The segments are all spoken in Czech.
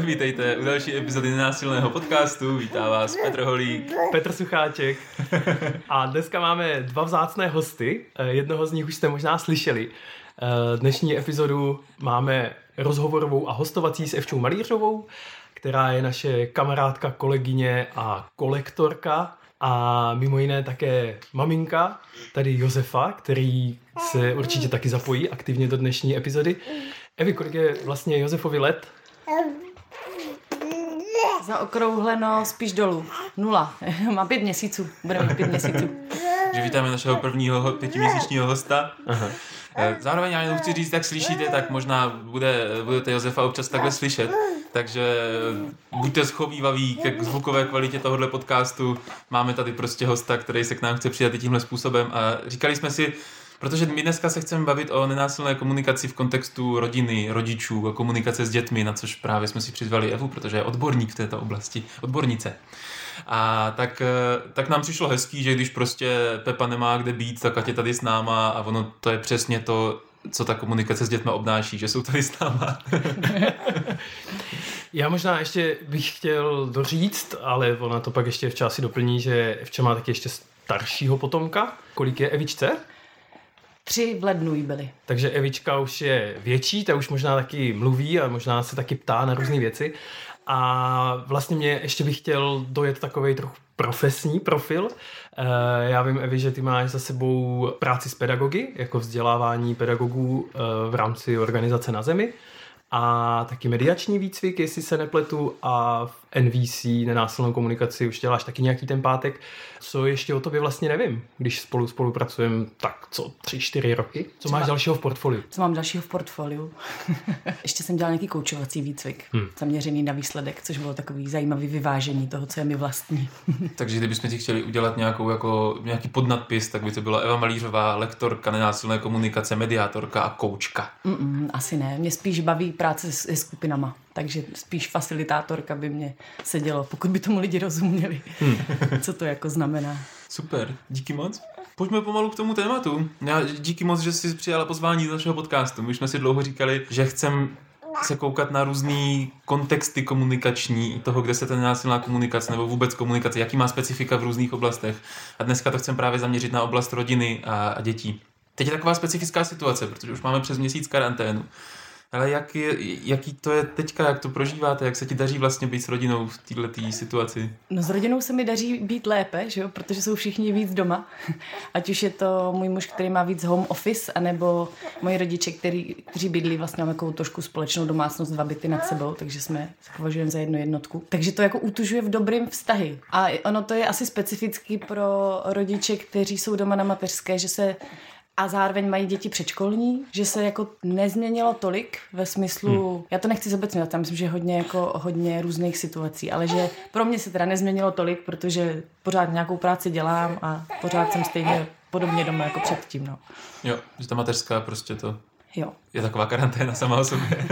Ahoj, vítejte u další epizody nenásilného podcastu. Vítá vás Petr Holík. Petr Sucháček. A dneska máme dva vzácné hosty. Eh, Jednoho z nich už jste možná slyšeli. Eh, Dnešní epizodu máme rozhovorovou a hostovací s Evčou Malířovou, která je naše kamarádka, kolegyně a kolektorka a mimo jiné také maminka, tady Josefa, který se určitě taky zapojí aktivně do dnešní epizody. Evi, kolik je vlastně Josefovi let? Zaokrouhleno spíš dolů. Nula. Má pět měsíců. Bude mít pět měsíců. Že vítáme našeho prvního ho- pětiměsíčního hosta. Aha. Eh, Zároveň já jenom chci říct, jak slyšíte, tak možná bude, budete Josefa občas takhle slyšet. Takže buďte schovývaví ke zvukové kvalitě tohohle podcastu. Máme tady prostě hosta, který se k nám chce přidat i tímhle způsobem. A říkali jsme si, Protože my dneska se chceme bavit o nenásilné komunikaci v kontextu rodiny, rodičů a komunikace s dětmi, na což právě jsme si přizvali Evu, protože je odborník v této oblasti, odbornice. A tak, eh, tak nám přišlo hezký, že když prostě Pepa nemá kde být, tak ať je tady s náma a ono to je přesně to, co ta komunikace s dětmi obnáší, že jsou tady s náma. Já možná ještě bych chtěl doříct, ale ona to pak ještě včas si doplní, že Evča má taky ještě staršího potomka. Kolik je Evičce? Tři v lednu jí byly. Takže Evička už je větší, ta už možná taky mluví a možná se taky ptá na různé věci. A vlastně mě ještě bych chtěl dojet takový trochu profesní profil. Eh, Já vím, Evi, že ty máš za sebou práci s pedagogy, jako vzdělávání pedagogů eh, v rámci organizace na zemi a taky mediační výcvik, jestli se nepletu, a NVC, nenásilnou komunikaci, už děláš taky nějaký ten pátek. Co ještě o tobě vlastně nevím, když spolu spolupracujeme tak co, tři, čtyři roky? Co Třeba- máš dalšího v portfoliu? Co mám dalšího v portfoliu? Ještě jsem dělala nějaký koučovací výcvik, hmm. zaměřený na výsledek, což bylo takový zajímavý vyvážení toho, co je mi vlastní. Takže kdybychom ti chtěli udělat nějakou, jako, nějaký podnadpis, tak by to byla Eva Malířová, lektorka nenásilné komunikace, mediátorka a koučka. Mm-mm, asi ne. Mě spíš baví práce s, se skupinama, takže spíš facilitátorka by mě sedělo, pokud by tomu lidi rozuměli, Hmm. co to jako znamená. Super, díky moc. Pojďme pomalu k tomu tématu. Já, díky moc, že jsi přijala pozvání do našeho podcastu. My jsme si dlouho říkali, že chcem se koukat na různé kontexty komunikační, toho, kde se ta nenásilná komunikace nebo vůbec komunikace, jaký má specifika v různých oblastech. A dneska to chcem právě zaměřit na oblast rodiny a, a dětí. Teď je taková specifická situace, protože už máme přes měsíc karanténu. Ale jak je, jaký to je teďka, jak to prožíváte, jak se ti daří vlastně být s rodinou v této situaci? No s rodinou se mi daří být lépe, že jo? protože jsou všichni víc doma. Ať už je to můj muž, který má víc home office, anebo moji rodiče, který, kteří bydlí vlastně máme takovou trošku společnou domácnost, dva byty nad sebou, takže jsme se považujeme za jednu jednotku. Takže to jako utužuje v dobrým vztahy. A ono to je asi specifický pro rodiče, kteří jsou doma na mateřské, že se a zároveň mají děti předškolní, že se jako nezměnilo tolik ve smyslu, hmm. já to nechci zobecňovat, tam myslím, že je hodně jako hodně různých situací, ale že pro mě se teda nezměnilo tolik, protože pořád nějakou práci dělám a pořád jsem stejně podobně doma jako předtím, no. Jo, že ta mateřská prostě to Jo. je taková karanténa sama o sobě.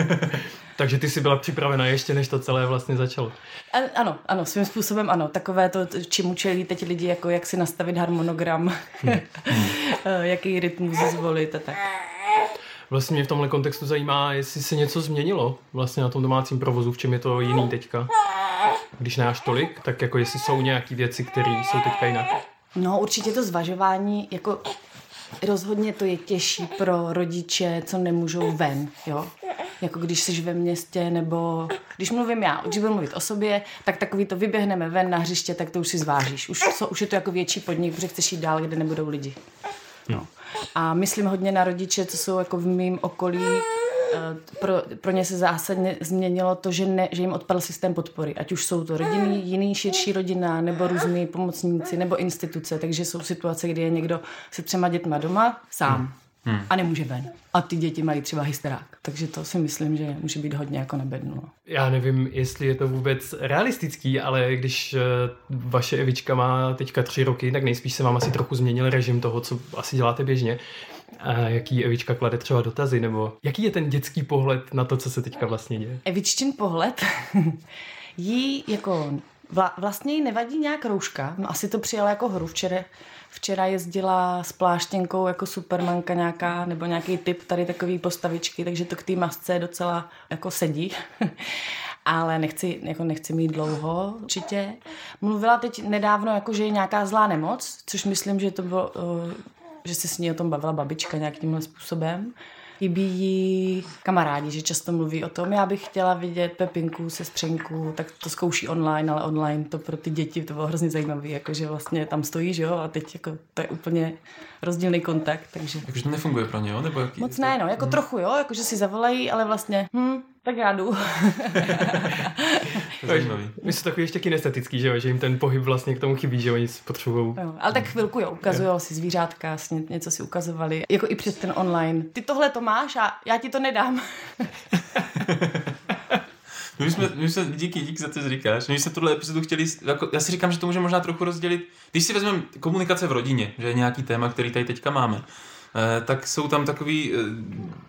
Takže ty jsi byla připravena ještě, než to celé vlastně začalo. A, ano, ano, svým způsobem ano. Takové to, čemu čelí teď lidi, jako jak si nastavit harmonogram, jaký rytmus zvolit a tak. Vlastně mě v tomhle kontextu zajímá, jestli se něco změnilo vlastně na tom domácím provozu, v čem je to jiný teďka. Když ne až tolik, tak jako jestli jsou nějaké věci, které jsou teďka jinak. No, určitě to zvažování, jako rozhodně to je těžší pro rodiče, co nemůžou ven, jo. Jako když jsi ve městě, nebo když mluvím já, když budu mluvit o sobě, tak takový to vyběhneme ven na hřiště, tak to už si zvážíš. Už, so, už je to jako větší podnik, protože chceš jít dál, kde nebudou lidi. No. A myslím hodně na rodiče, co jsou jako v mém okolí, eh, pro, pro ně se zásadně změnilo to, že, ne, že jim odpadl systém podpory. Ať už jsou to rodiny, jiný širší rodina, nebo různý pomocníci, nebo instituce. Takže jsou situace, kdy je někdo se třema dětma doma sám hmm. A nemůže ven. A ty děti mají třeba hysterák. Takže to si myslím, že může být hodně jako na bednu. no. Já nevím, jestli je to vůbec realistický, ale když eh, vaše Evička má teďka tři roky, tak nejspíš se vám asi trochu změnil režim toho, co asi děláte běžně. A jaký Evička klade třeba dotazy, nebo jaký je ten dětský pohled na to, co se teďka vlastně děje? Evičtin pohled jí jako vla, vlastně jí nevadí nějak rouška. No, asi to přijala jako hru. Včera, včera jezdila s pláštěnkou jako supermanka nějaká, nebo nějaký typ tady takový postavičky, takže to k té masce docela jako sedí. ale nechci, jako nechci mít dlouho určitě. Mluvila teď nedávno, jako že je nějaká zlá nemoc, což myslím, že to bylo, uh, že se s ní o tom bavila babička nějakým způsobem chybí jí kamarádi, že často mluví o tom, já bych chtěla vidět Pepinku, sestřenku, tak to zkouší online, ale online to pro ty děti to bylo hrozně zajímavé, jakože vlastně tam stojí, že jo, a teď jako to je úplně rozdílný kontakt, takže... Jakože to nefunguje pro ně, jo? Nebo jaký, Moc ne, no, jako hmm. trochu, jo, jakože si zavolají, ale vlastně, hm, tak já jdu. My jsou takový ještě kinestetický, že, jo? že jim ten pohyb vlastně k tomu chybí, že oni potřebují. Ale tak chvilku jo, ukazují si zvířátka, něco si ukazovali, jako i přes ten online. Ty tohle to máš a já ti to nedám. My jsme, my jsme, díky, díky za to, že říkáš. My jsme tuhle epizodu chtěli, jako, já si říkám, že to může možná trochu rozdělit, když si vezmeme komunikace v rodině, že je nějaký téma, který tady teďka máme, tak jsou tam takový, eh,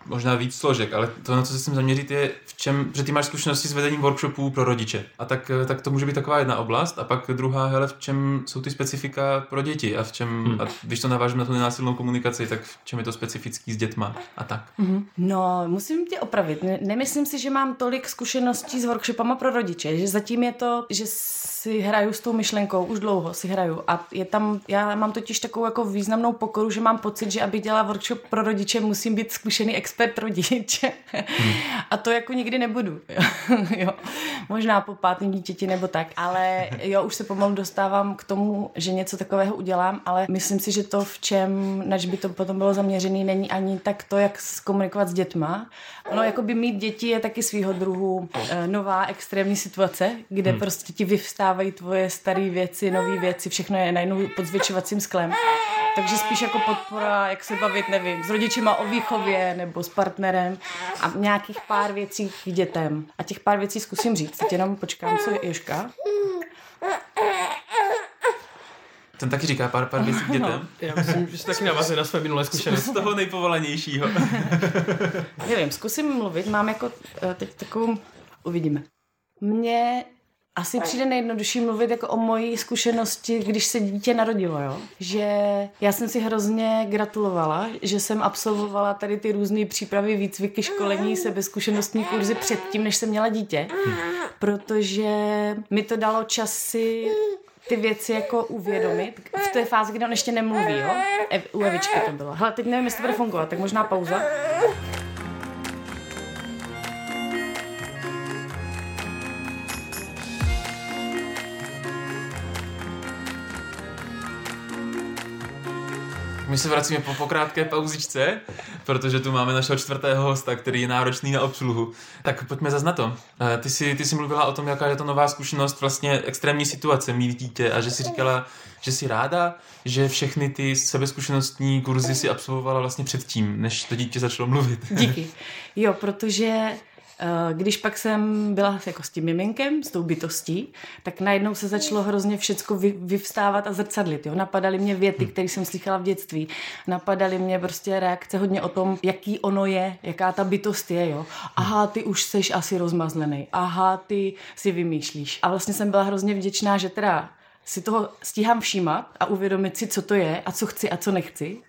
možná víc složek, ale to, na co se chcem zaměřit, je v čem, že ty máš zkušenosti s vedením workshopů pro rodiče. A tak, eh, tak to může být taková jedna oblast. A pak druhá, hele, v čem jsou ty specifika pro děti a v čem, hmm. a když to navážeme na tu nenásilnou komunikaci, tak v čem je to specifický s dětma a tak. Mm-hmm. No, musím tě opravit. Ne, nemyslím si, že mám tolik zkušeností s workshopama pro rodiče, že zatím je to, že si hraju s tou myšlenkou, už dlouho si hraju a je tam, já mám totiž takovou jako významnou pokoru, že mám pocit, že aby dělala workshop pro rodiče, musím být zkušený expert rodiče. Hmm. A to jako nikdy nebudu. jo. Možná po pátém dítěti nebo tak, ale jo, už se pomalu dostávám k tomu, že něco takového udělám, ale myslím si, že to v čem, nač by to potom bylo zaměřené, není ani tak to, jak komunikovat s dětma. No, jako by mít děti je taky svýho druhu e, nová extrémní situace, kde hmm. prostě ti vyvstávají tvoje staré věci, nové věci, všechno je najednou pod zvětšovacím sklem. Takže spíš jako podpora, jak se bavit, nevím, s rodičima o výchově nebo s partnerem a nějakých pár věcí k dětem. A těch pár věcí zkusím říct. Teď jenom počkám, co je Joška. Ten taky říká pár, pár věcí k dětem. No, já myslím, že se taky navazuje na své minulé zkušenosti. Z toho nejpovolanějšího. Nevím, zkusím mluvit. Mám jako eh, teď takovou... Uvidíme. Mně asi přijde nejjednodušší mluvit jako o mojí zkušenosti, když se dítě narodilo, jo. Že já jsem si hrozně gratulovala, že jsem absolvovala tady ty různé přípravy, výcviky, školení, sebezkušenostní kurzy předtím, než jsem měla dítě. Protože mi to dalo čas si ty věci jako uvědomit v té fázi, kdy on ještě nemluví, jo? E- u Evičky to bylo. Hele, teď nevím, jestli to bude fungovat, tak možná pauza. My se vracíme po, po krátké pauzičce, protože tu máme našeho čtvrtého hosta, který je náročný na obsluhu. Tak pojďme zase na to. Eh, ty jsi, ty jsi mluvila o tom, jaká je to nová zkušenost, vlastně extrémní situace mít dítě a že si říkala, že jsi ráda, že všechny ty sebezkušenostní kurzy si absolvovala vlastně předtím, než to dítě začalo mluvit. Díky. Jo, protože když pak jsem byla jako s tím miminkem, s tou bytostí, tak najednou se začalo hrozně všecko vy, vyvstávat a zrcadlit. Jo? Napadaly mě věty, které jsem slychala v dětství. Napadaly mě prostě reakce hodně o tom, jaký ono je, jaká ta bytost je. Jo? Aha, ty už seš asi rozmazlený. Aha, ty si vymýšlíš. A vlastně jsem byla hrozně vděčná, že teda si toho stíhám všímat a uvědomit si, co to je a co chci a co nechci.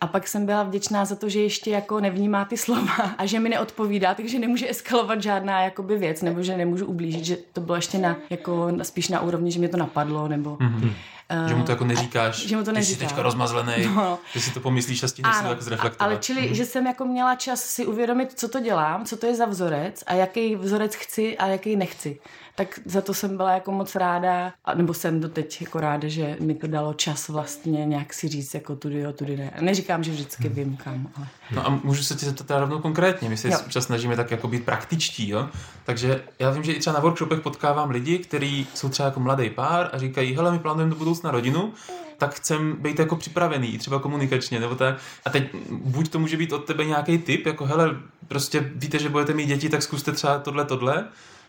A pak jsem byla vděčná za to, že ještě jako nevnímá ty slova a že mi neodpovídá, takže nemůže eskalovat žádná jakoby věc, nebo že nemůžu ublížit, že to bylo ještě na, jako spíš na úrovni, že mě to napadlo, nebo... Mm-hmm. Že mu to jako neříkáš, že mu to neříká. ty jsi teďka rozmazlený, no. že si to pomyslíš a stihneš si to jako zreflektovat. Ale čili, mm-hmm. že jsem jako měla čas si uvědomit, co to dělám, co to je za vzorec a jaký vzorec chci a jaký nechci tak za to jsem byla jako moc ráda, a, nebo jsem doteď jako ráda, že mi to dalo čas vlastně nějak si říct jako tudy jo, tudy ne. Neříkám, že vždycky vím kam, ale... No a můžu se ti zeptat rovnou konkrétně, my se čas snažíme tak jako být praktičtí, jo? Takže já vím, že i třeba na workshopech potkávám lidi, kteří jsou třeba jako mladý pár a říkají, hele, my plánujeme do budoucna rodinu, tak chcem být jako připravený, třeba komunikačně, nebo tak. A teď buď to může být od tebe nějaký tip, jako hele, prostě víte, že budete mít děti, tak zkuste třeba tohle, tohle,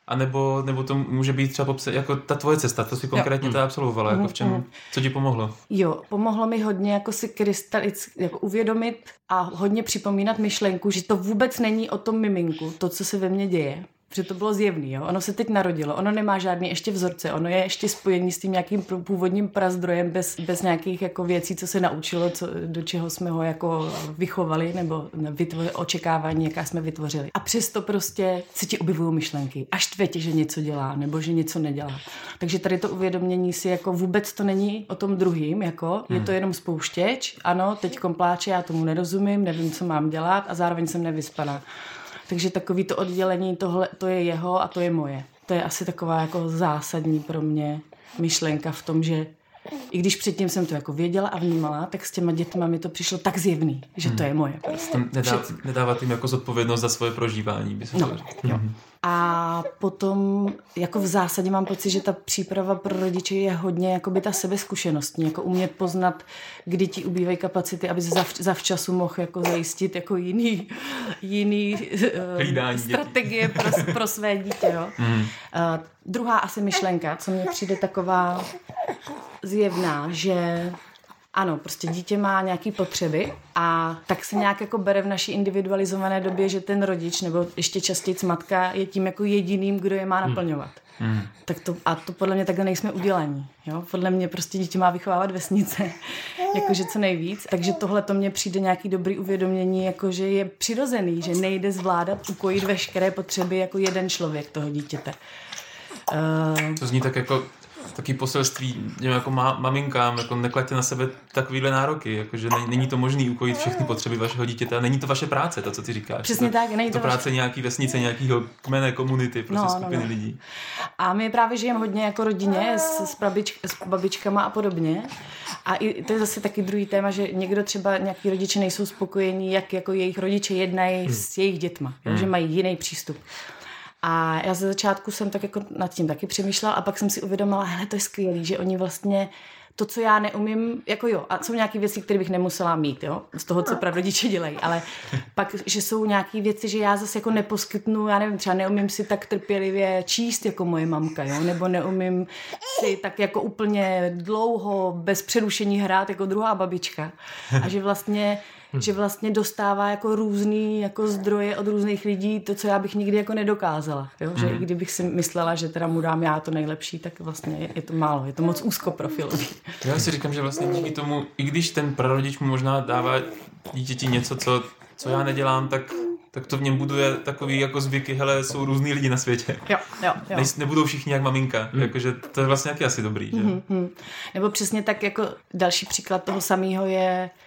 a nebo, nebo to může být třeba popsat, jako ta tvoje cesta, to si konkrétně to absolvovala, jako v čem, mm-hmm. co ti pomohlo? Jo, pomohlo mi hodně jako si krystalic, jako uvědomit a hodně připomínat myšlenku, že to vůbec není o tom miminku, to, co se ve mně děje, Protože to bylo zjevný, jo? Ono se teď narodilo, ono nemá žádný ještě vzorce, ono je ještě spojený s tím nějakým původním prazdrojem bez, bez nějakých jako věcí, co se naučilo, co, do čeho jsme ho jako vychovali, nebo vytvo, očekávání, jaká jsme vytvořili. A přesto prostě se ti objevují myšlenky. Až tě, že něco dělá, nebo že něco nedělá. Takže tady to uvědomění si jako vůbec to není o tom druhým, jako hmm. je to jenom spouštěč, ano, teď kompláče, já tomu nerozumím, nevím, co mám dělat a zároveň jsem nevyspaná. Takže takový to oddělení, tohle, to je jeho a to je moje. To je asi taková jako zásadní pro mě myšlenka v tom, že i když předtím jsem to jako věděla a vnímala, tak s těma dětma mi to přišlo tak zjevný, že to je moje. Prostě. Nedá, nedávat jim jako zodpovědnost za svoje prožívání, by se no, jo. A potom jako v zásadě mám pocit, že ta příprava pro rodiče je hodně jako by ta sebezkušenostní, jako umět poznat, kdy ti ubývají kapacity, aby zav, zavčasu mohl jako zajistit jako jiný, jiný uh, strategie pro, pro své dítě. Jo. Mm. Uh, druhá asi myšlenka, co mně přijde taková zjevná, že ano, prostě dítě má nějaké potřeby a tak se nějak jako bere v naší individualizované době, že ten rodič nebo ještě častěji matka je tím jako jediným, kdo je má hmm. naplňovat. Hmm. Tak to, a to podle mě takhle nejsme udělaní. Jo? Podle mě prostě dítě má vychovávat vesnice, jakože co nejvíc. Takže tohle to mně přijde nějaký dobrý uvědomění, jakože je přirozený, že nejde zvládat ukojit veškeré potřeby jako jeden člověk toho dítěte. Uh, to zní tak jako taky poselství těm jako má, maminkám, jako neklaďte na sebe takovýhle nároky, jakože není, není to možné ukojit všechny potřeby vašeho dítěte, není to vaše práce, to, co ty říkáš. Přesně to, tak, není to, to práce vaše... nějaký vesnice, nějakého kmene, komunity, prostě no, skupiny no, no. lidí. A my právě žijeme hodně jako rodině s, s, babič, s babičkama a podobně. A i, to je zase taky druhý téma, že někdo třeba nějaký rodiče nejsou spokojení, jak jako jejich rodiče jednají hmm. s jejich dětma, hmm. že mají jiný přístup. A já ze začátku jsem tak jako nad tím taky přemýšlela a pak jsem si uvědomila, hele, to je skvělý, že oni vlastně to, co já neumím, jako jo, a jsou nějaké věci, které bych nemusela mít, jo, z toho, co prarodiče dělají, ale pak, že jsou nějaké věci, že já zase jako neposkytnu, já nevím, třeba neumím si tak trpělivě číst jako moje mamka, jo, nebo neumím si tak jako úplně dlouho, bez přerušení hrát jako druhá babička. A že vlastně hmm. že vlastně dostává jako různý jako zdroje od různých lidí, to, co já bych nikdy jako nedokázala. Jo? Že hmm. i kdybych si myslela, že teda mu dám já to nejlepší, tak vlastně je, je to málo, je to moc úzkoprofilový. Já si říkám, že vlastně díky tomu, i když ten prarodič mu možná dává dítěti něco, co, co já nedělám, tak tak to v něm buduje takový jako zvyky, hele, jsou různý lidi na světě. Jo, jo, jo. Ne, nebudou všichni jak maminka, mm. jakože to je vlastně asi dobrý, že? Mm-hmm. Nebo přesně tak jako další příklad toho samého je Uh,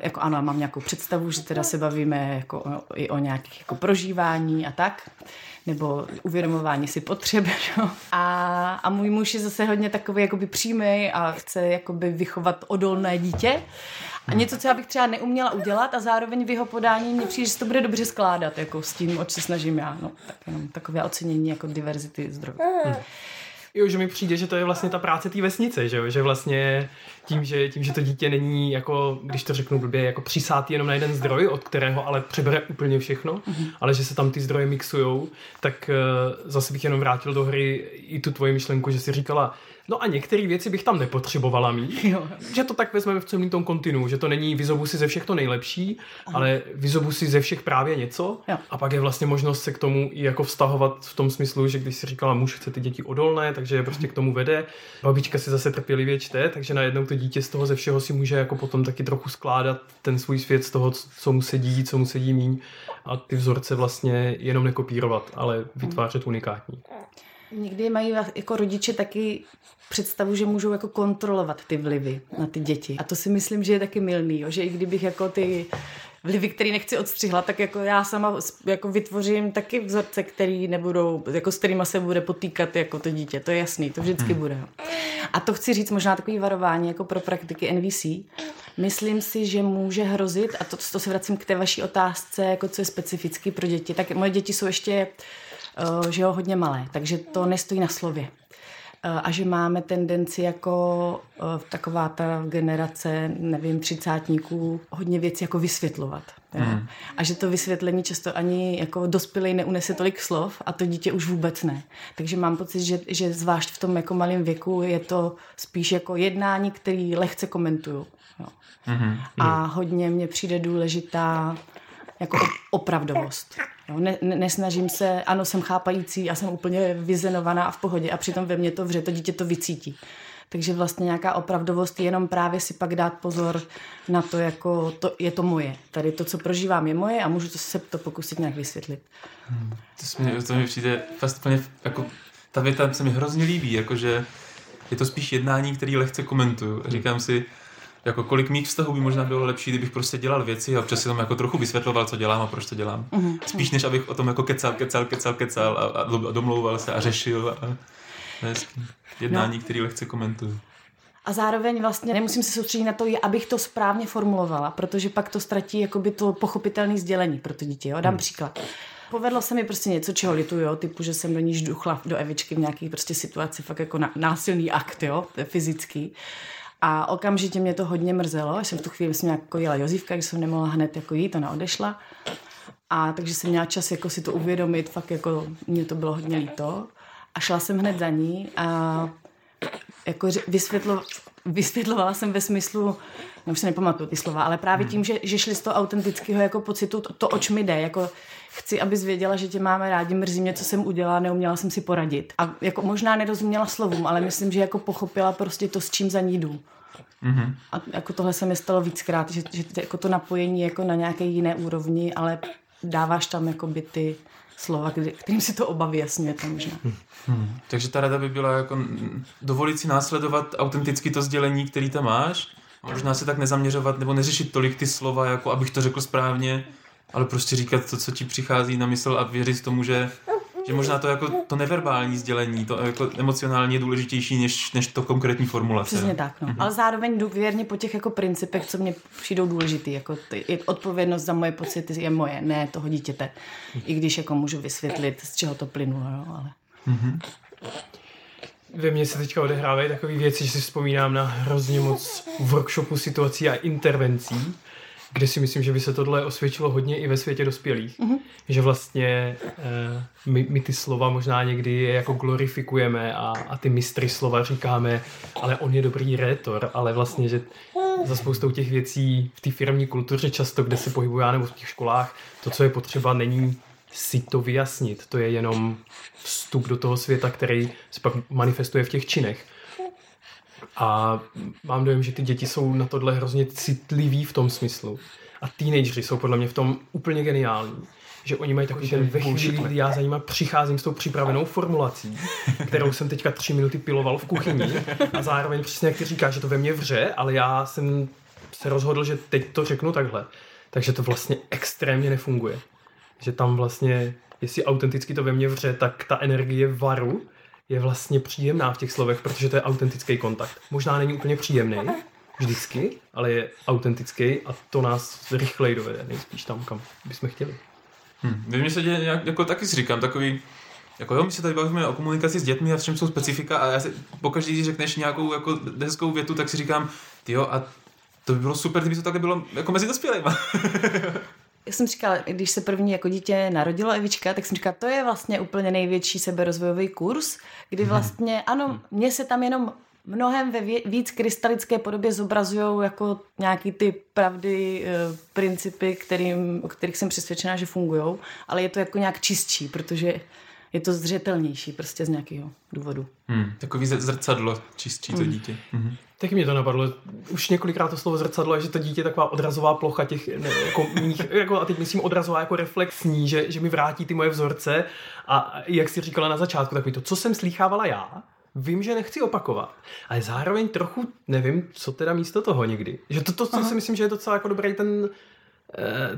jako ano, mám nějakou představu, že teda se bavíme jako o, i o nějakých jako prožívání a tak, nebo uvědomování si potřeb. No? A, a můj muž je zase hodně takový jakoby přímý a chce jakoby vychovat odolné dítě. A něco, co já bych třeba neuměla udělat a zároveň v jeho podání mě přijde, že to bude dobře skládat jako s tím, oč se snažím já. No, tak jenom takové ocenění jako diverzity zdrojů. Hmm. Jo, že mi přijde, že to je vlastně ta práce té vesnice, že jo? že vlastně tím že, tím, že to dítě není jako, když to řeknu blbě, jako přisátý jenom na jeden zdroj, od kterého ale přebere úplně všechno, mm-hmm. ale že se tam ty zdroje mixujou, tak uh, zase bych jenom vrátil do hry i tu tvoji myšlenku, že si říkala, No a některé věci bych tam nepotřebovala mít. Jo. Že to tak vezmeme v celém tom kontinu, že to není vyzobu si ze všech to nejlepší, Aha. ale vyzobu si ze všech právě něco. Jo. A pak je vlastně možnost se k tomu i jako vztahovat v tom smyslu, že když si říkala, muž chce ty děti odolné, takže je prostě k tomu vede. Babička si zase trpělivě čte, takže najednou to dítě z toho ze všeho si může jako potom taky trochu skládat ten svůj svět z toho, co mu sedí, co mu sedí míň a ty vzorce vlastně jenom nekopírovat, ale vytvářet unikátní. Někdy mají jako rodiče taky představu, že můžou jako kontrolovat ty vlivy na ty děti. A to si myslím, že je taky milný, jo? že i kdybych jako ty vlivy, který nechci odstřihlat, tak jako já sama jako vytvořím taky vzorce, který nebudou, jako s kterýma se bude potýkat jako to dítě, to je jasný, to vždycky hmm. bude. A to chci říct možná takový varování jako pro praktiky NVC. Myslím si, že může hrozit, a to, to se vracím k té vaší otázce, jako co je specifický pro děti, tak moje děti jsou ještě že jo, hodně malé, takže to nestojí na slově. Eh, a že máme tendenci jako eh, taková ta generace, nevím, třicátníků, hodně věcí jako vysvětlovat. Hmm. A že to vysvětlení často ani jako dospělý neunese tolik slov a to dítě už vůbec ne. Takže mám pocit, že, že zvlášť v tom jako malém věku je to spíš jako jednání, který lehce komentuju. Jo. Hmm. A hodně mně přijde důležitá jako opravdovost. Jo, ne, ne, nesnažím se, ano, jsem chápající a jsem úplně vyzenovaná a v pohodě a přitom ve mně to vře, to dítě to vycítí. Takže vlastně nějaká opravdovost je jenom právě si pak dát pozor na to, jako to, je to moje. Tady to, co prožívám, je moje a můžu to se to pokusit nějak vysvětlit. Hmm. To, mi, to mi přijde fast úplně, jako, ta věta se mi hrozně líbí, jakože je to spíš jednání, který lehce komentuju. Říkám si, jako kolik mých vztahů by možná bylo lepší, kdybych prostě dělal věci a občas si tam jako trochu vysvětloval, co dělám a proč to dělám. Mm-hmm. Spíš než abych o tom jako kecal, kecal, kecal, kecal a, a domlouval se a řešil. A, a jednání, no. který lehce komentuju. A zároveň vlastně nemusím se soustředit na to, abych to správně formulovala, protože pak to ztratí jakoby to pochopitelné sdělení pro to dítě. Jo? Dám hmm. příklad. Povedlo se mi prostě něco, čeho lituju, typu, že jsem do ní duchla do Evičky v nějaké prostě situaci, fakt jako násilný akt, jo, fyzický. A okamžitě mě to hodně mrzelo, jsem v tu chvíli jsem jako jela Jozívka, když jsem nemohla hned jako jít, ona odešla. A takže jsem měla čas jako si to uvědomit, fakt jako mě to bylo hodně líto. A šla jsem hned za ní a jako vysvětlo, vysvětlovala jsem ve smyslu, no už se nepamatuju ty slova, ale právě tím, že, že šli z toho autentického jako pocitu, to, to oč mi jde, jako chci, abys věděla, že tě máme rádi, mrzí mě, co jsem udělala, neuměla jsem si poradit. A jako možná nerozuměla slovům, ale myslím, že jako pochopila prostě to, s čím za ní jdu. Mm-hmm. A jako tohle se mi stalo víckrát, že, že jako to napojení jako na nějaké jiné úrovni, ale dáváš tam jako by ty slova, kterým si to oba vyjasňujete možná. Hmm. Hmm. Takže ta rada by byla jako dovolit si následovat autenticky to sdělení, který tam máš, a možná se tak nezaměřovat nebo neřešit tolik ty slova, jako abych to řekl správně, ale prostě říkat to, co ti přichází na mysl a věřit tomu, že že možná to jako to neverbální sdělení, to jako emocionálně je důležitější než, než to konkrétní formulace. Přesně tak, no. Mm-hmm. Ale zároveň jdu věrně po těch jako principech, co mě přijdou důležitý. Jako ty, odpovědnost za moje pocity je moje, ne toho dítěte. I když jako můžu vysvětlit, z čeho to plynulo, jo, ale... Mm-hmm. Ve mně se teďka odehrávají takové věci, že si vzpomínám na hrozně moc workshopu situací a intervencí, kde si myslím, že by se tohle osvědčilo hodně i ve světě dospělých. Mm-hmm. Že vlastně eh, my, my ty slova možná někdy je jako glorifikujeme a, a ty mistry slova říkáme, ale on je dobrý rétor, ale vlastně, že za spoustou těch věcí v té firmní kultuře často, kde se pohybují, nebo v těch školách, to, co je potřeba, není si to vyjasnit. To je jenom vstup do toho světa, který se pak manifestuje v těch činech. A mám dojem, že ty děti jsou na tohle hrozně citliví v tom smyslu. A teenagery jsou podle mě v tom úplně geniální. Že oni mají takový ten ve chvíli, kdy já za nima přicházím s tou připravenou formulací, kterou jsem teďka tři minuty piloval v kuchyni a zároveň přesně jak ty říkáš, že to ve mně vře, ale já jsem se rozhodl, že teď to řeknu takhle. Takže to vlastně extrémně nefunguje. Že tam vlastně, jestli autenticky to ve mně vře, tak ta energie varu je vlastně příjemná v těch slovech, protože to je autentický kontakt. Možná není úplně příjemný, vždycky, ale je autentický a to nás rychleji dovede, nejspíš tam, kam bychom chtěli. Hmm. Mně se děje, jak, jako taky si říkám, takový, jako jo, my se tady bavíme o komunikaci s dětmi a v čem jsou specifika a já si pokaždé, když řekneš nějakou jako hezkou větu, tak si říkám, jo, a to by bylo super, kdyby to takhle bylo jako mezi dospělými. jak jsem říkala, když se první jako dítě narodilo Evička, tak jsem říkala, to je vlastně úplně největší seberozvojový kurz, kdy mhm. vlastně, ano, mhm. mně se tam jenom mnohem ve víc krystalické podobě zobrazují jako nějaký ty pravdy, e, principy, kterým, o kterých jsem přesvědčená, že fungují, ale je to jako nějak čistší, protože je to zřetelnější prostě z nějakého důvodu. Hmm, takový zrcadlo čistší to hmm. dítě. Hmm. Taky mě to napadlo. Už několikrát to slovo zrcadlo, že to dítě je taková odrazová plocha těch, ne, jako, mých, jako, a teď myslím odrazová jako reflexní, že, že mi vrátí ty moje vzorce a jak jsi říkala na začátku, takový to, co jsem slýchávala já, vím, že nechci opakovat, ale zároveň trochu nevím, co teda místo toho někdy. Že to, to co si myslím, že je docela jako dobrý ten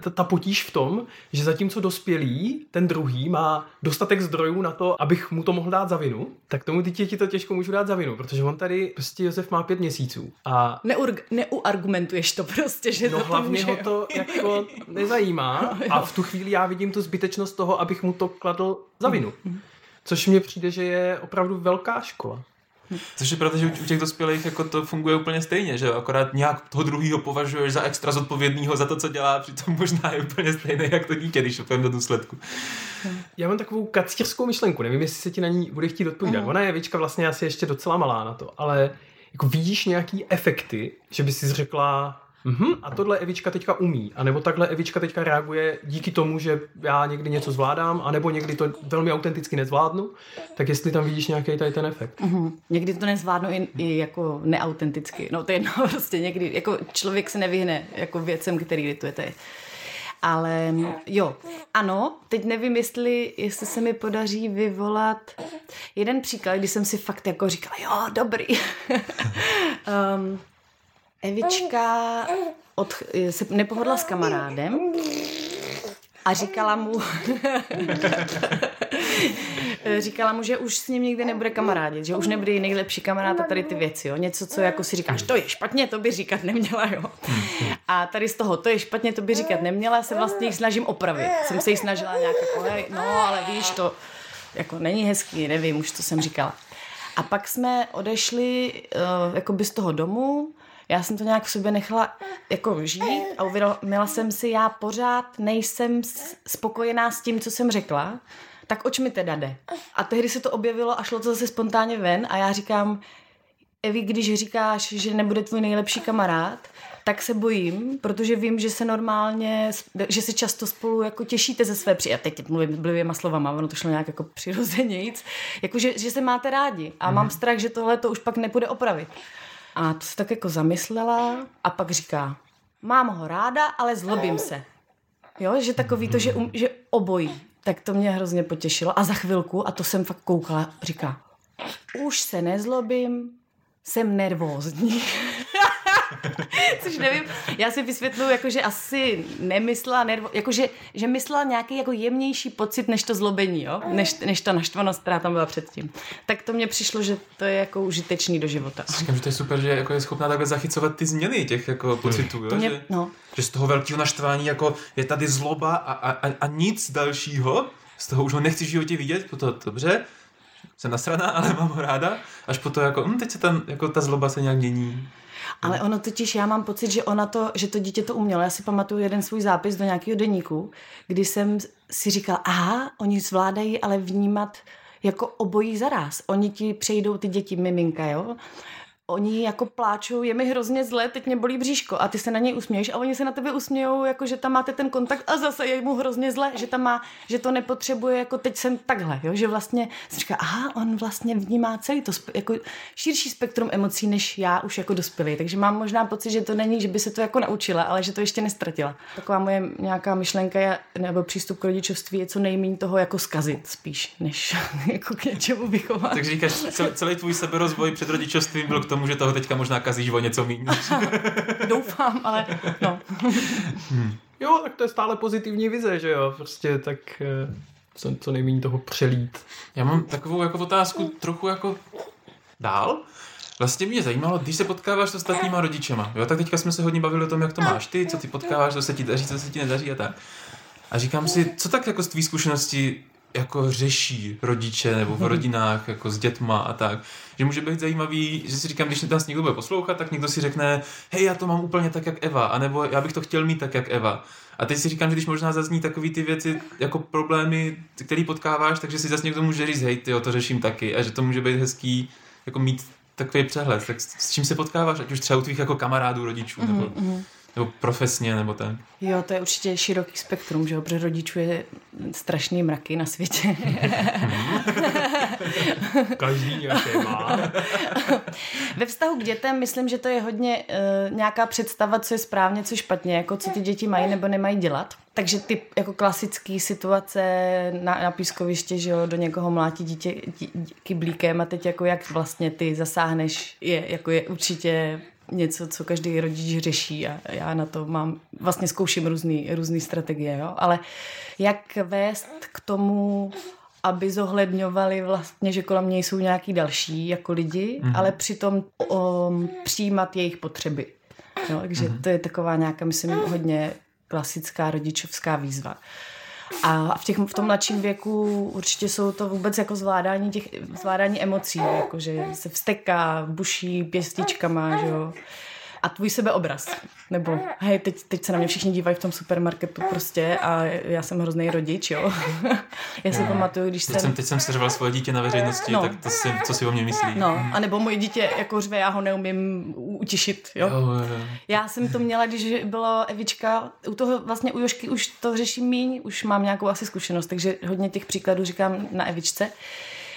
ta, ta potíž v tom, že zatímco dospělý, ten druhý, má dostatek zdrojů na to, abych mu to mohl dát za vinu, tak tomu dítěti to těžko můžu dát za vinu, protože on tady, prostě Josef má pět měsíců. A Neur, neuargumentuješ to prostě, že no, to hlavně ho to jako nezajímá a v tu chvíli já vidím tu zbytečnost toho, abych mu to kladl za vinu. Mhm. Což mně přijde, že je opravdu velká škola. Což je pravda, že u těch dospělých jako to funguje úplně stejně, že akorát nějak toho druhého považuješ za extra zodpovědného za to, co dělá, přitom možná je úplně stejné jak to dítě, když to do důsledku. Já mám takovou kacířskou myšlenku, nevím, jestli se ti na ní bude chtít odpovídat. Mm. Ona je Vička vlastně asi ještě docela malá na to, ale jako vidíš nějaký efekty, že by si řekla, Mhm, a tohle Evička teďka umí, anebo takhle Evička teďka reaguje díky tomu, že já někdy něco zvládám, anebo někdy to velmi autenticky nezvládnu, tak jestli tam vidíš nějaký tady ten efekt. Mm-hmm. Někdy to nezvládnu i, i jako neautenticky. No to je jedno, prostě někdy, jako člověk se nevyhne jako věcem, který litujete. Ale jo, ano, teď nevím, jestli, jestli se mi podaří vyvolat jeden příklad, kdy jsem si fakt jako říkala, jo, dobrý. um, Evička od, se nepohodla s kamarádem a říkala mu, říkala mu, že už s ním nikdy nebude kamarádit, že už nebude nejlepší kamarád a tady ty věci, jo. Něco, co jako si říkáš, to je špatně, to by říkat neměla, jo. A tady z toho, to je špatně, to by říkat neměla, se vlastně snažím opravit. Jsem se jí snažila nějak jako, hej, no, ale víš, to jako není hezký, nevím, už to jsem říkala. A pak jsme odešli uh, jakoby z toho domu, já jsem to nějak v sobě nechala jako žít a uvědomila jsem si, já pořád nejsem spokojená s tím, co jsem řekla, tak oč mi teda jde? A tehdy se to objevilo a šlo to zase spontánně ven a já říkám, Evi, když říkáš, že nebude tvůj nejlepší kamarád, tak se bojím, protože vím, že se normálně, že se často spolu jako těšíte ze své při... A teď mluvím blbýma slovama, ono to šlo nějak jako přirozenějíc, jako že, že se máte rádi a mm. mám strach, že tohle to už pak nepůjde opravit. A to se tak jako zamyslela a pak říká, mám ho ráda, ale zlobím se. Jo, že takový to, že, um, že obojí. Tak to mě hrozně potěšilo. A za chvilku, a to jsem fakt koukala, říká, už se nezlobím, jsem nervózní. Což nevím, já si vysvětluji, jako, že asi nemyslela, nervo, jako, že, že myslela nějaký jako jemnější pocit než to zlobení, jo? Než, než ta naštvanost, která tam byla předtím. Tak to mně přišlo, že to je jako užitečný do života. Říkám, že to je super, že jako je schopná takhle zachycovat ty změny těch jako pocitů, jo? To mě, že, no. že z toho velkého naštvání jako je tady zloba a, a, a, a nic dalšího, z toho už ho nechci v životě vidět, to dobře, jsem nasraná, ale mám ho ráda, až po to jako, hm, teď se tam, jako ta zloba se nějak mění. Ale ono totiž, já mám pocit, že ona to, že to dítě to umělo. Já si pamatuju jeden svůj zápis do nějakého deníku, kdy jsem si říkala, aha, oni zvládají ale vnímat jako obojí zaraz. Oni ti přejdou ty děti, miminka, jo? Oni jako pláčou, je mi hrozně zle, teď mě bolí bříško a ty se na něj usměješ a oni se na tebe usmějou, jako že tam máte ten kontakt a zase je mu hrozně zle, že tam má, že to nepotřebuje, jako teď jsem takhle, jo? že vlastně si říká, aha, on vlastně vnímá celý to, jako širší spektrum emocí, než já už jako dospělý, takže mám možná pocit, že to není, že by se to jako naučila, ale že to ještě nestratila. Taková moje nějaká myšlenka je, nebo přístup k rodičovství je co nejméně toho jako skazit spíš, než jako k něčemu vychovat. Takže říkáš, celý tvůj seberozvoj před rodičovstvím byl k tomu, že toho teďka možná kazíš o něco méně. Doufám, ale no. hmm. Jo, tak to je stále pozitivní vize, že jo, prostě tak eh, co, co nejméně toho přelít. Já mám takovou jako otázku trochu jako dál. Vlastně mě zajímalo, když se potkáváš s ostatníma rodičema, jo, tak teďka jsme se hodně bavili o tom, jak to máš ty, co ty potkáváš, co se ti daří, co se ti nedaří a tak. A říkám si, co tak jako z tvý zkušenosti jako řeší rodiče nebo v mhm. rodinách jako s dětma a tak. Že může být zajímavý, že si říkám, když nás někdo bude poslouchat, tak někdo si řekne, hej, já to mám úplně tak, jak Eva, anebo já bych to chtěl mít tak, jak Eva. A teď si říkám, že když možná zazní takový ty věci, jako problémy, které potkáváš, takže si zase někdo může říct, hej, ty to řeším taky. A že to může být hezký, jako mít takový přehled. Tak s, čím se potkáváš, ať už třeba u tvých jako kamarádů, rodičů, mm-hmm. nebo mhm. Nebo profesně, nebo tak? Jo, to je určitě široký spektrum, že jo, protože rodičů je strašný mraky na světě. Každý nějaké má. Ve vztahu k dětem myslím, že to je hodně uh, nějaká představa, co je správně, co je špatně, jako co ty děti mají nebo nemají dělat. Takže ty jako klasické situace na, na pískoviště, že jo, do někoho mlátí dítě dí, dí, kyblíkem a teď jako jak vlastně ty zasáhneš, je, jako je určitě něco, co každý rodič řeší a já na to mám, vlastně zkouším různé různý strategie, jo? ale jak vést k tomu, aby zohledňovali vlastně, že kolem něj jsou nějaký další jako lidi, mm-hmm. ale přitom um, přijímat jejich potřeby. Jo? Takže mm-hmm. to je taková nějaká, myslím, hodně klasická rodičovská výzva. Uh, a v, těch, v tom mladším věku určitě jsou to vůbec jako zvládání těch, zvládání emocí, jako že se vsteká, buší pěstičkama, že jo. A tvůj sebeobraz. Nebo hej, teď, teď se na mě všichni dívají v tom supermarketu prostě a já jsem hrozný rodič, jo. já si pamatuju, když Teď jsem, teď jsem seřval svoje dítě na veřejnosti, No. tak to si, co si o mě myslí. No, a nebo moje dítě jako řve, já ho neumím utišit, jo. Jo, jo, jo. Já jsem to měla, když byla Evička, u toho vlastně u Jošky už to řeším míň, už mám nějakou asi zkušenost, takže hodně těch příkladů říkám na Evičce,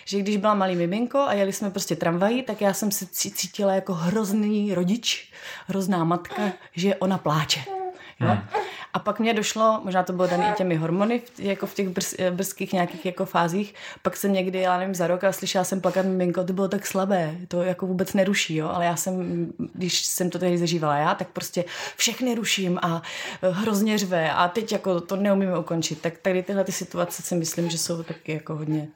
že když byla malý miminko a jeli jsme prostě tramvají, tak já jsem se cí- cítila jako hrozný rodič, hrozná matka, že ona pláče. Jo? A pak mě došlo, možná to bylo dané i těmi hormony, v- jako v těch brz, eh, brzkých nějakých jako fázích, pak jsem někdy, já nevím, za rok a slyšela jsem plakat miminko, to bylo tak slabé, to jako vůbec neruší, jo, ale já jsem, když jsem to tehdy zažívala já, tak prostě všechny ruším a eh, hrozně řve a teď jako to neumíme ukončit, tak tady tyhle ty situace si myslím, že jsou taky jako hodně,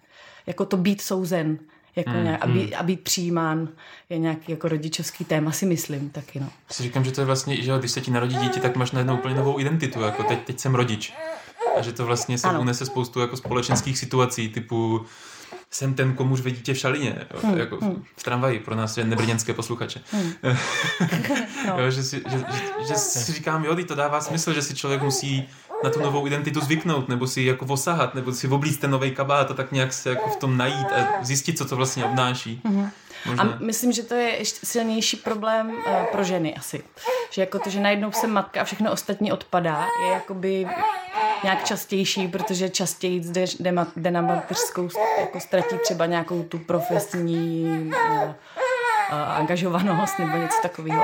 jako to být souzen, jako Hmm, nějak, a, být, a být přijímán je nějaký jako rodičovský téma, si myslím taky, no. Si říkám, že to je vlastně, že když se ti narodí dítě, tak máš najednou úplně novou identitu, jako teď, teď jsem rodič. A že to vlastně se unese spoustu jako společenských situací, typu jsem ten, komu řve dítě v šalině, jo, Hmm, jako v tramvaji, pro nás je nebrněnské posluchače. No. jo, že, si, že, že, že si říkám, jo, to dává smysl, že si člověk musí na tu novou identitu zvyknout, nebo si jako osahat, nebo si oblíct ten nový kabát a tak nějak se jako v tom najít a zjistit, co to vlastně obnáší. A Možná. myslím, že to je ještě silnější problém uh, pro ženy asi. Že jako to, že najednou jsem matka a všechno ostatní odpadá, je jakoby nějak častější, protože častěji jde, jde, ma- jde na mateřskou, jako ztratí třeba nějakou tu profesní uh, uh, angažovanost nebo něco takového.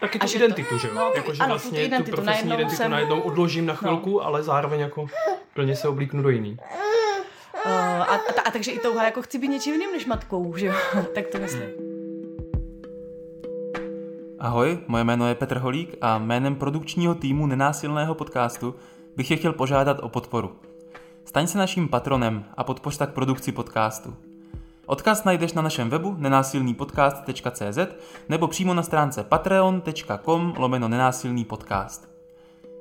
Taky A tu to- identitu, že jo? no, tu- jako, že ano, tu vlastně identitu, tu profesní najednou identitu jsem- najednou odložím na chvilku, ale zároveň jako plně se oblíknu do jiný. Uh, a, a, a, takže i touha, jako chci být něčím jiným než matkou, že jo? tak to myslím. Ahoj, moje jméno je Petr Holík a jménem produkčního týmu Nenásilného podcastu bych je chtěl požádat o podporu. Staň se naším patronem a podpoř tak produkci podcastu. Odkaz najdeš na našem webu nenásilnýpodcast.cz nebo přímo na stránce patreon.com lomeno nenásilný podcast.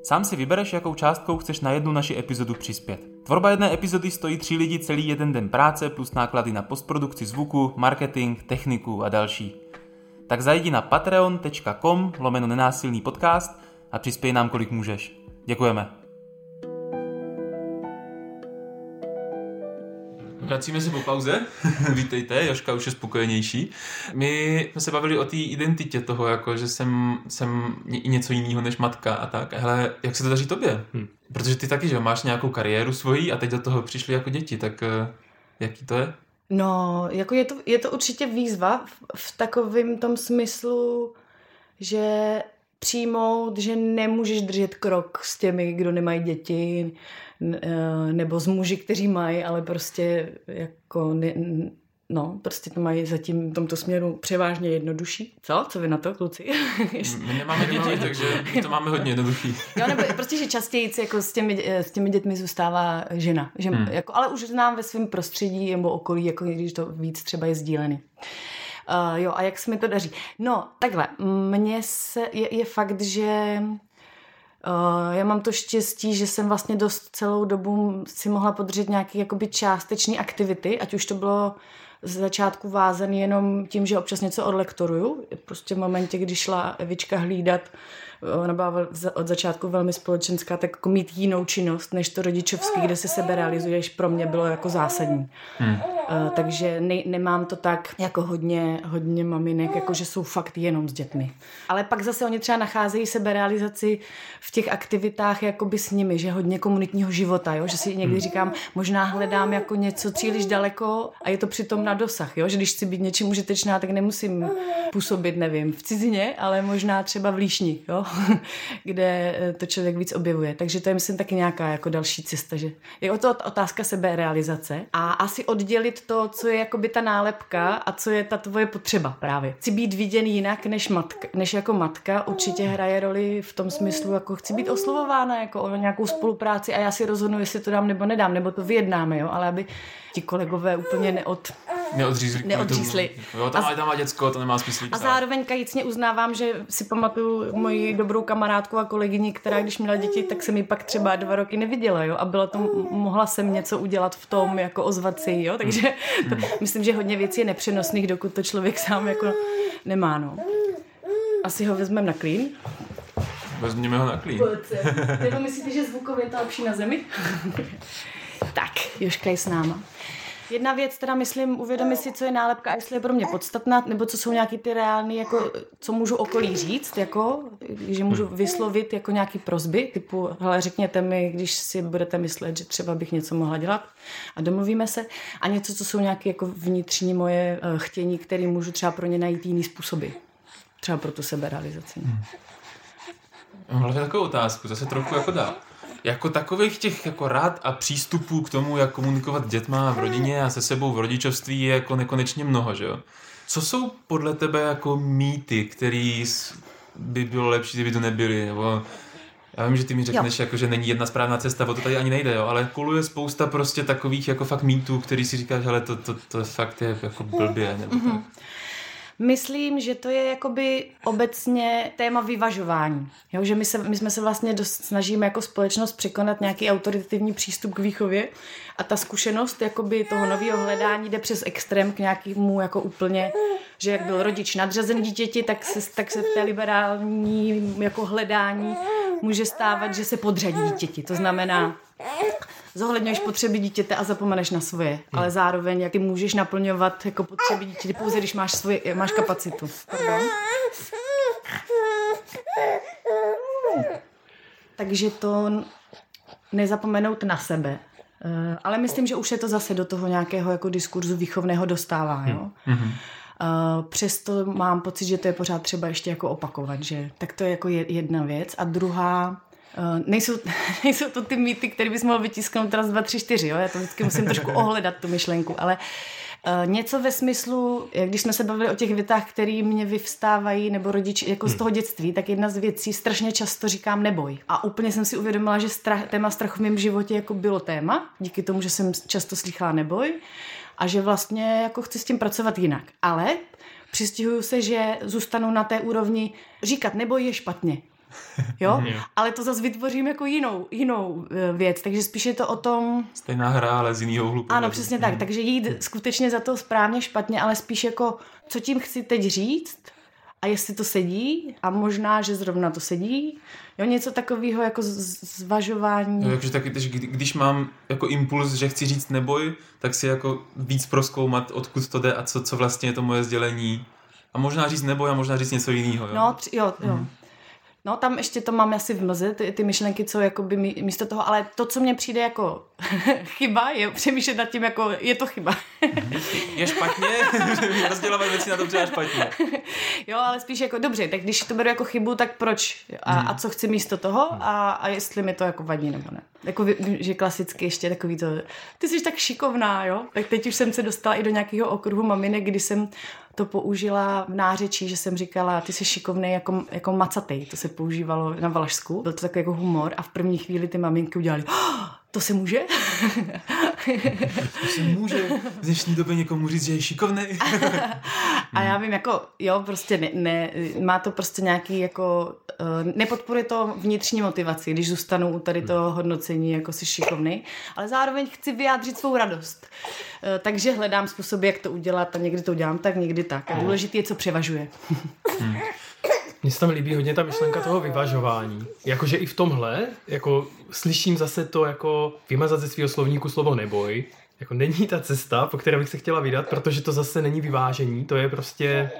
Sám si vybereš, jakou částkou chceš na jednu naši epizodu přispět. Tvorba jedné epizody stojí tři lidi celý jeden den práce plus náklady na postprodukci zvuku, marketing, techniku a další. Tak zajdi na patreon.com lomeno nenásilný podcast a přispěj nám kolik můžeš. Děkujeme. Vracíme se po pauze. Vítejte, Joška už je spokojenější. My jsme se bavili o té identitě toho, jako, že jsem, jsem i něco jiného než matka a tak. Hele, jak se to daří tobě? Hm. Protože ty taky, že máš nějakou kariéru svoji a teď do toho přišli jako děti, tak eh, jaký to je? No, jako je to, je to určitě výzva v, v takovém tom smyslu, že přijmout, že nemůžeš držet krok s těmi, kdo nemají děti, eh, nebo s muži, kteří mají, ale prostě jako ne, no, prostě to mají zatím v tomto směru převážně jednodušší. Co? Co vy na to, kluci? My nemáme děti, takže my to máme hodně jednoduchý. Jo, nebo prostě, že častěji jako s těmi, s těmi dětmi zůstává žena. Že, Hmm. jako, ale už znám ve svém prostředí nebo okolí, jako když to víc třeba je sdílený. Uh, jo, a jak se mi to daří? No, takhle, mně se, je, je fakt, že uh, já mám to štěstí, že jsem vlastně dost celou dobu si mohla podržet nějaké jakoby částeční aktivity, ať už to bylo z začátku vázaný jenom tím, že občas něco odlektoruju. Prostě v momentě, kdy šla Evička hlídat, ona byla od začátku velmi společenská, tak jako mít jinou činnost, než to rodičovský, kde se sebe realizuješ, pro mě bylo jako zásadní. Hmm. Uh, takže ne, nemám to tak jako hodně, hodně maminek, jako že jsou fakt jenom s dětmi. Ale pak zase oni třeba nacházejí seberealizaci v těch aktivitách jakoby s nimi, že hodně komunitního života, jo? že si někdy říkám, možná hledám jako něco příliš daleko a je to přitom na dosah, jo? že když chci být něčím užitečná, tak nemusím působit, nevím, v cizině, ale možná třeba v Líšni, jo? kde eh, to člověk víc objevuje. Takže to je, myslím, taky nějaká jako další cesta, že je o to otázka seberealizace a asi oddělit to, co je jakoby ta nálepka a co je ta tvoje potřeba právě. Chci být viděn jinak než, matka, než jako matka, určitě hraje roli v tom smyslu, jako chci být oslovována jako o nějakou spolupráci a já si rozhodnu, jestli to dám nebo nedám, nebo to vyjednáme, jo, ale aby ti kolegové úplně neod, Neodřízli. Neodřízli. Jo, tam, A- má, tam má děcko, to nemá smysl. a zároveň kajícně uznávám, že si pamatuju moji dobrou kamarádku a kolegyni, která když měla děti, tak se mi pak třeba dva roky neviděla, jo, a byla to, mohla jsem něco udělat v tom, jako ozvat si, jo, takže to, myslím, že hodně věcí je nepřenosných, dokud to člověk sám jako nemá, no. asi ho vezmeme na klín. Vezměme ho na klín. Nebo myslíte, že zvukově je to lepší na zemi? tak, Joška je s náma. Jedna věc, teda myslím, uvědomit si, co je nálepka a jestli je pro mě podstatná, nebo co jsou nějaký ty reální, jako, co můžu okolí říct, jako, že můžu vyslovit jako nějaký prozby, typu, hele, řekněte mi, když si budete myslet, že třeba bych něco mohla dělat a domluvíme se, a něco, co jsou nějaké jako vnitřní moje uh, chtění, které můžu třeba pro ně najít jiný způsoby. Třeba pro tu seberealizaci. Hmm. Mám hlavně takovou otázku, zase trochu jako dál. Jako takových těch jako rád a přístupů k tomu, jak komunikovat s dětma v rodině a se sebou v rodičovství je jako nekonečně mnoho, že jo? Co jsou podle tebe jako mýty, který by bylo lepší, kdyby to nebyly, nebo já vím, že ty mi řekneš, jako, že není jedna správná cesta, o to tady ani nejde, jo, ale koluje spousta prostě takových jako fakt mýtů, který si říkáš, ale to, to, to fakt je jako blbě, nebo mm-hmm. tak. Myslím, že to je jakoby obecně téma vyvažování. Jo, že my, se, my jsme se vlastně dost snažíme jako společnost překonat nějaký autoritativní přístup k výchově a ta zkušenost jakoby toho nového hledání jde přes extrém k nějakému jako úplně, že jak byl rodič nadřazen dítěti, tak se, tak se v té liberální jako hledání může stávat, že se podřadí dítěti. To znamená, zohledňuješ potřeby dítěte a zapomeneš na svoje, hmm. ale zároveň jak ty můžeš naplňovat jako potřeby dítěte pouze, když máš, svoje, máš kapacitu. Pardon. Takže to nezapomenout na sebe. Eh, ale myslím, že už je to zase do toho nějakého jako diskurzu výchovného dostává. Jo? Mm-hmm. Přesto mám pocit, že to je pořád třeba ještě jako opakovat, že tak to je jako jedna věc. A druhá, Uh, nejsou, nejsou to ty mýty, které bys mohl vytisknout teraz 2, 3, 4, jo? já to vždycky musím trošku ohledat tu myšlenku, ale uh, něco ve smyslu, jak když jsme se bavili o těch větách, které mě vyvstávají, nebo rodiči jako z hmm. toho dětství, tak jedna z věcí, strašně často říkám neboj. A úplně jsem si uvědomila, že strach, téma strachu v mém životě jako bylo téma, díky tomu, že jsem často slychala neboj a že vlastně jako chci s tím pracovat jinak. Ale přistihuju se, že zůstanu na té úrovni říkat neboj je špatně. Jo? ale to zase vytvořím jako jinou, jinou e, věc, takže spíš je to o tom... Stejná hra, ale z jiného hluku. Ano, přesně tak, takže jít skutečně za to správně špatně, ale spíš jako, co tím chci teď říct a jestli to sedí a možná, že zrovna to sedí. Jo, něco takového jako zvažování. Jo, takže taky, když mám jako impuls, že chci říct neboj, tak si jako víc proskoumat, odkud to jde a co, co vlastně je to moje sdělení. A možná říct neboj a možná říct něco jiného. Jo? No, tři, jo, jo. Mm. No, tam ještě to mám asi v mlze, ty, ty myšlenky, co jakoby místo toho, ale to, co mně přijde jako chyba, je přemýšlet nad tím, jako je to chyba. je špatně? Rozdělovat věci na dobře a špatně. jo, ale spíš jako dobře, tak když to beru jako chybu, tak proč? A, hmm. a co chci místo toho? Hmm. A, a jestli mi to jako vadí nebo ne. Jako, že klasicky ještě takový to, ty jsi tak šikovná, jo? Tak teď už jsem se dostala i do nějakého okruhu maminek, kdy jsem to použila v nářečí, že jsem říkala, ty jsi šikovný jako, jako macatej. To se používalo na Valašsku. Byl to takový jako humor a v první chvíli ty maminky udělali, oh, to se může? To se může v dnešní době někomu říct, že je šikovný. a já vím, jako, jo, prostě ne, ne, má to prostě nějaký, jako, uh, nepodporuje to vnitřní motivaci, když zůstanu u tady toho hodnocení, jako si šikovný, ale zároveň chci vyjádřit svou radost. Uh, takže hledám způsoby, jak to udělat a někdy to udělám tak, někdy tak. A důležité je, co převažuje. Mně se tam líbí hodně ta myšlenka toho vyvažování. Jakože i v tomhle, jako slyším zase to jako vymazat ze svého slovníku slovo neboj. Jako není ta cesta, po které bych se chtěla vydat, protože to zase není vyvážení, to je prostě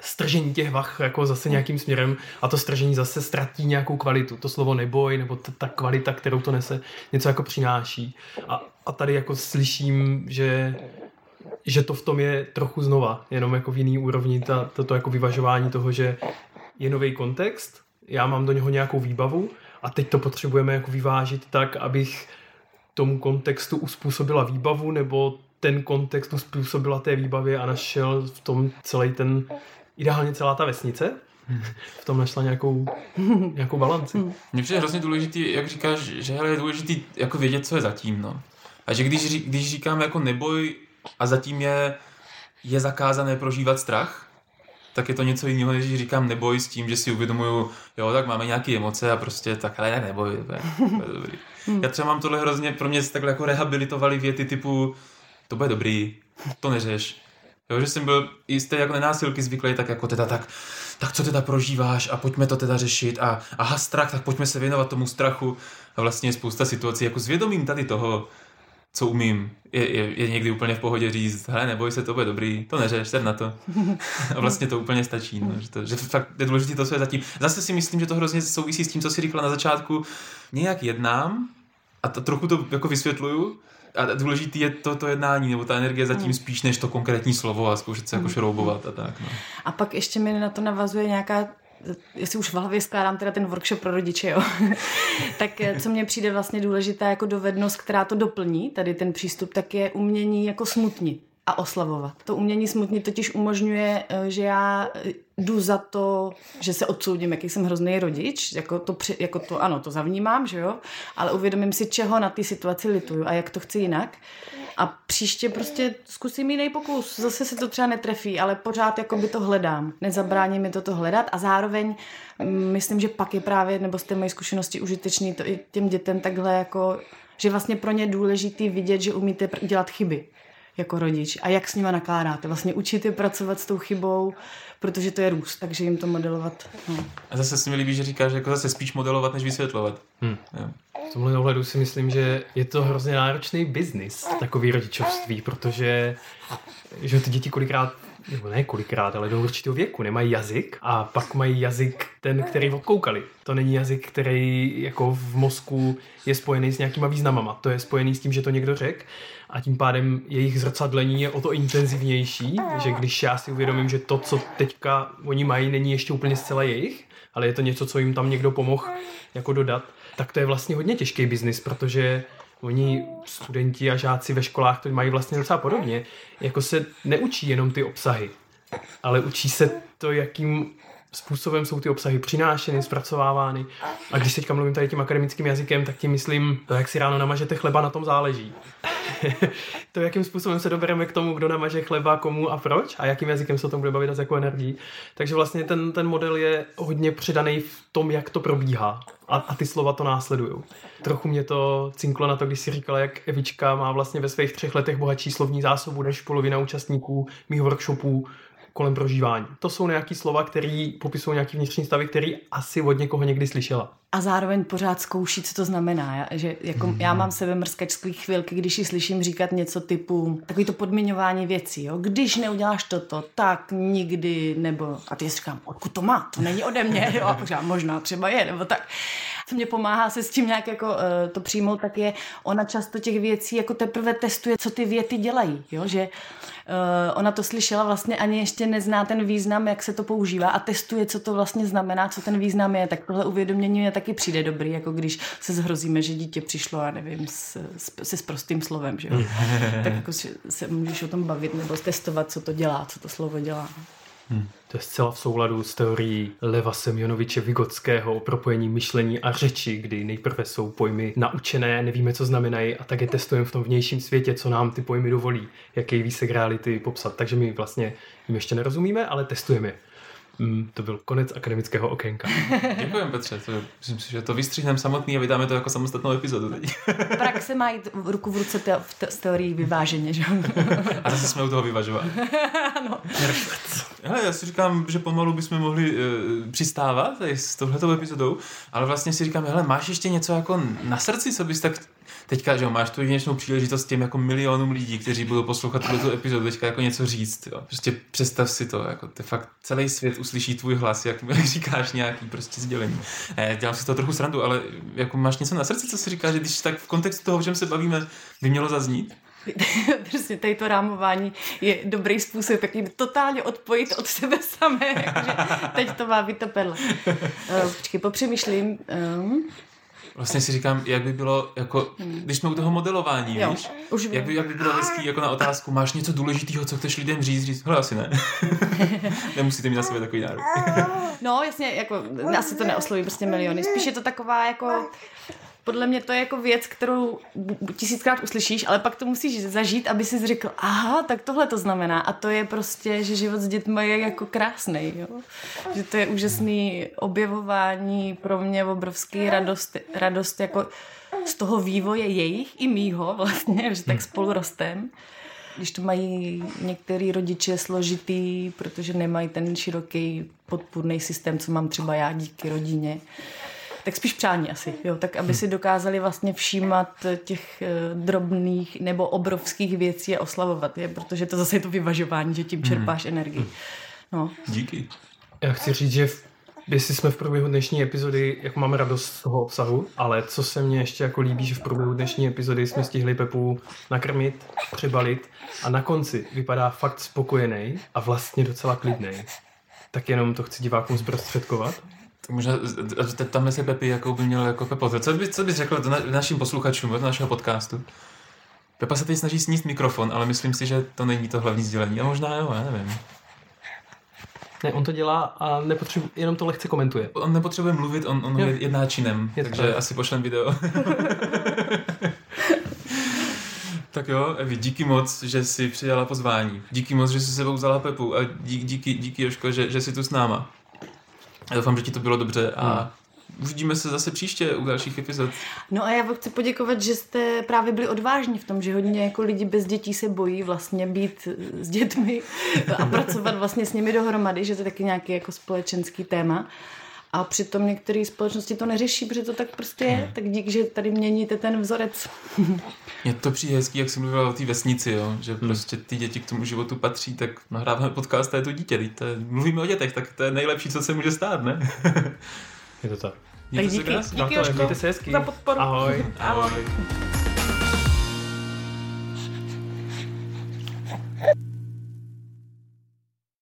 stržení těch vach jako zase nějakým směrem a to stržení zase ztratí nějakou kvalitu. To slovo neboj nebo ta, ta kvalita, kterou to nese, něco jako přináší. A, a tady jako slyším, že že to v tom je trochu znova, jenom jako v jiný úrovni, ta, to, to jako vyvažování toho, že je nový kontext, já mám do něho nějakou výbavu a teď to potřebujeme jako vyvážit tak, abych tomu kontextu uspůsobila výbavu nebo ten kontext uspůsobila té výbavě a našel v tom celý ten, ideálně celá ta vesnice, v tom našla nějakou, nějakou balanci. Mně přijde hrozně důležitý, jak říkáš, že je důležitý jako vědět, co je zatím, no. A že když, když říkáme jako neboj a zatím je, je zakázané prožívat strach, tak je to něco jiného, než říkám neboj s tím, že si uvědomuju, jo, tak máme nějaké emoce a prostě tak, ale ne, neboj, to je, to je dobrý. Hmm. Já třeba mám tohle hrozně, pro mě takhle jako rehabilitovali věty typu, to bude dobrý, to neřeš. Jo, že jsem byl jistý jako nenásilky zvyklý, tak jako teda tak, tak co teda prožíváš a pojďme to teda řešit a aha, strach, tak pojďme se věnovat tomu strachu. A vlastně je spousta situací jako zvědomím tady toho, co umím, je, je, je někdy úplně v pohodě říct, hele, neboj se, to bude dobrý, to neřeš, ser na to. A vlastně to úplně stačí, no, že, to, že fakt je důležité to, co je zatím. Zase si myslím, že to hrozně souvisí s tím, co si říkala na začátku. Nějak jednám a to, trochu to jako vysvětluju, a důležitý je to, to jednání, nebo ta energie zatím hmm. spíš než to konkrétní slovo a zkoušet se jako hmm. šroubovat a tak. No. A pak ještě mi na to navazuje nějaká jestli už v hlavě skládám teda ten workshop pro rodiče, jo, tak eh, co mně přijde vlastně důležitá jako dovednost, která to doplní, tady ten přístup, tak je umění jako smutnit a oslavovat. To umění smutnit totiž umožňuje, eh, že já eh, jdu za to, že se odsoudím, jaký jsem hrozný rodič, jako to, při, jako to ano, to zavnímám, že jo, ale uvědomím si, čeho na té situaci lituju a jak to chci jinak. A příště prostě zkusím jiný pokus. Zase se to třeba netrefí, ale pořád jako by to hledám. Nezabrání mi to to hledat a zároveň mm, myslím, že pak je právě, nebo z té mojí zkušenosti užitečný to i těm dětem takhle jako, že vlastně pro ně je důležitý vidět, že umíte dělat chyby jako rodič a jak s nima nakládáte. Vlastně učit je pracovat s tou chybou, protože to je růst, takže jim to modelovat. No. A zase se mi líbí, že říkáš, že jako zase spíš modelovat, než vysvětlovat. Hmm. V tomhle ohledu si myslím, že je to hrozně náročný biznis, takový rodičovství, protože že ty děti kolikrát nebo ne kolikrát, ale do určitého věku, nemají jazyk a pak mají jazyk ten, který odkoukali. To není jazyk, který jako v mozku je spojený s nějakýma významama. To je spojený s tím, že to někdo řekl a tím pádem jejich zrcadlení je o to intenzivnější, že když já si uvědomím, že to, co teďka oni mají, není ještě úplně zcela jejich, ale je to něco, co jim tam někdo pomohl jako dodat, tak to je vlastně hodně těžký biznis, protože oni studenti a žáci ve školách to mají vlastně docela podobně. Jako se neučí jenom ty obsahy, ale učí se to, jakým způsobem jsou ty obsahy přinášeny, zpracovávány. A když teďka mluvím tady tím akademickým jazykem, tak tím myslím, to, jak si ráno namažete chleba, na tom záleží. to, jakým způsobem se dobereme k tomu, kdo namaže chleba, komu a proč a jakým jazykem se o tom bude bavit a s jakou energií. Takže vlastně ten, ten model je hodně přidaný v tom, jak to probíhá a, a ty slova to následují. Trochu mě to cinklo na to, když si říkala, jak Evička má vlastně ve svých třech letech bohatší slovní zásobu než polovina účastníků mých workshopů kolem prožívání. To jsou nějaký slova, které popisují nějaký vnitřní stavy, který asi od někoho někdy slyšela. A zároveň pořád zkouší, co to znamená. Já, že jako mm. já mám sebe mrskačský chvilky, když ji slyším říkat něco typu takový to podmiňování věcí. Jo? Když neuděláš toto, tak nikdy, nebo a ty si říkám, odkud to má, to není ode mě, jo? a říkám, možná třeba je, nebo tak co mě pomáhá se s tím nějak jako uh, to přijmout, tak je, ona často těch věcí jako teprve testuje, co ty věty dělají, jo? že uh, ona to slyšela vlastně ani ještě nezná ten význam, jak se to používá a testuje, co to vlastně znamená, co ten význam je, tak tohle uvědomění je taky přijde dobrý, jako když se zhrozíme, že dítě přišlo, a nevím, s, s, se s prostým slovem, že jo? tak jako se můžeš o tom bavit nebo testovat, co to dělá, co to slovo dělá. Hmm. To je zcela v souladu s teorií Leva Semjonoviče Vigotského o propojení myšlení a řeči, kdy nejprve jsou pojmy naučené, nevíme, co znamenají, a tak je testujeme v tom vnějším světě, co nám ty pojmy dovolí, jaký výsek reality popsat. Takže my vlastně jim ještě nerozumíme, ale testujeme. Mm, to byl konec akademického okénka. Děkujeme, Petře. To, myslím si, že to vystřihneme samotný a vydáme to jako samostatnou epizodu teď. Praxe má jít v ruku v ruce te, v te, s teorií vyváženě, že? a zase jsme u toho vyvažovat. ano. Hele, já si říkám, že pomalu bychom mohli uh, přistávat s touhletou epizodou, ale vlastně si říkám, hele, máš ještě něco jako na srdci, co bys tak teďka, že jo, máš tu jedinečnou příležitost těm jako milionům lidí, kteří budou poslouchat tuto epizodu, teďka jako něco říct, jo. Prostě představ si to, jako te fakt celý svět uslyší tvůj hlas, jak, jak říkáš nějaký prostě sdělení. Ne, dělám si to trochu srandu, ale jako máš něco na srdci, co si říkáš, že když tak v kontextu toho, o čem se bavíme, by mělo zaznít? Přesně tady to rámování je dobrý způsob, jak totálně odpojit od sebe samé. Teď to má být to perle. Uh, počkej, popřemýšlím. Um, vlastně si říkám, jak by bylo, jako, hmm. když jsme u toho modelování, jo, víš, už jak by, jak by bylo hezký jako na otázku, máš něco důležitého, co chceš lidem říct, říct, hele, asi ne. Nemusíte mít na sebe takový nárok. no, jasně, jako, asi to neosloví prostě miliony. Spíš je to taková, jako, podle mě to je jako věc, kterou tisíckrát uslyšíš, ale pak to musíš zažít, aby si řekl, aha, tak tohle to znamená. A to je prostě, že život s dětmi je jako krásný, jo? Že to je úžasný objevování, pro mě obrovský radost, radost jako z toho vývoje jejich i mýho vlastně, že tak spolu rostem. když to mají některý rodiče složitý, protože nemají ten široký podpůrný systém, co mám třeba já díky rodině, tak spíš přání asi, jo, tak aby si dokázali vlastně všímat těch eh, drobných nebo obrovských věcí a oslavovat je, protože to zase je to vyvažování, že tím čerpáš energii. No. Díky. Já chci říct, že v, jestli jsme v průběhu dnešní epizody, jako máme radost z toho obsahu, ale co se mně ještě jako líbí, že v průběhu dnešní epizody jsme stihli Pepu nakrmit, přebalit a na konci vypadá fakt spokojený a vlastně docela klidný. Tak jenom to chci divákům zprostředkovat. Tak možná, t- tamhle se Pepi jako by měl jako Pepo. Co, by, co bys řekl na, našim posluchačům od našeho podcastu? Pepa se teď snaží sníst mikrofon, ale myslím si, že to není to hlavní sdělení. A možná jo, já nevím. Ne, on to dělá a nepotřebuje, jenom to lehce komentuje. On nepotřebuje mluvit, on, on je jedná činem, Je takže tak. asi pošlem video. tak jo, Evi, díky moc, že jsi přijala pozvání. Díky moc, že jsi sebou vzala Pepu a díky, díky, díky Joško, že, že jsi tu s náma. Já doufám, že ti to bylo dobře a Hmm. uvidíme se zase příště u dalších epizod. No a já vám chci poděkovat, že jste právě byli odvážní v tom, že hodně jako lidi bez dětí se bojí vlastně být s dětmi a pracovat vlastně s nimi dohromady, že to je taky nějaký jako společenský téma. A přitom některé společnosti to neřeší, protože to tak prostě je. Tak dík, že tady měníte ten vzorec. Je to přijde hezký, jak jsi mluvila o té vesnici, jo? že Hmm. prostě ty děti k tomu životu patří, tak nahráváme podcast a je to dítě. To je, mluvíme o dětech, tak to je nejlepší, co se může stát, ne? Je to tak. Tak se díky, díky to je, Jožko, mějte se hezky. za podporu. Ahoj. Ahoj. Ahoj.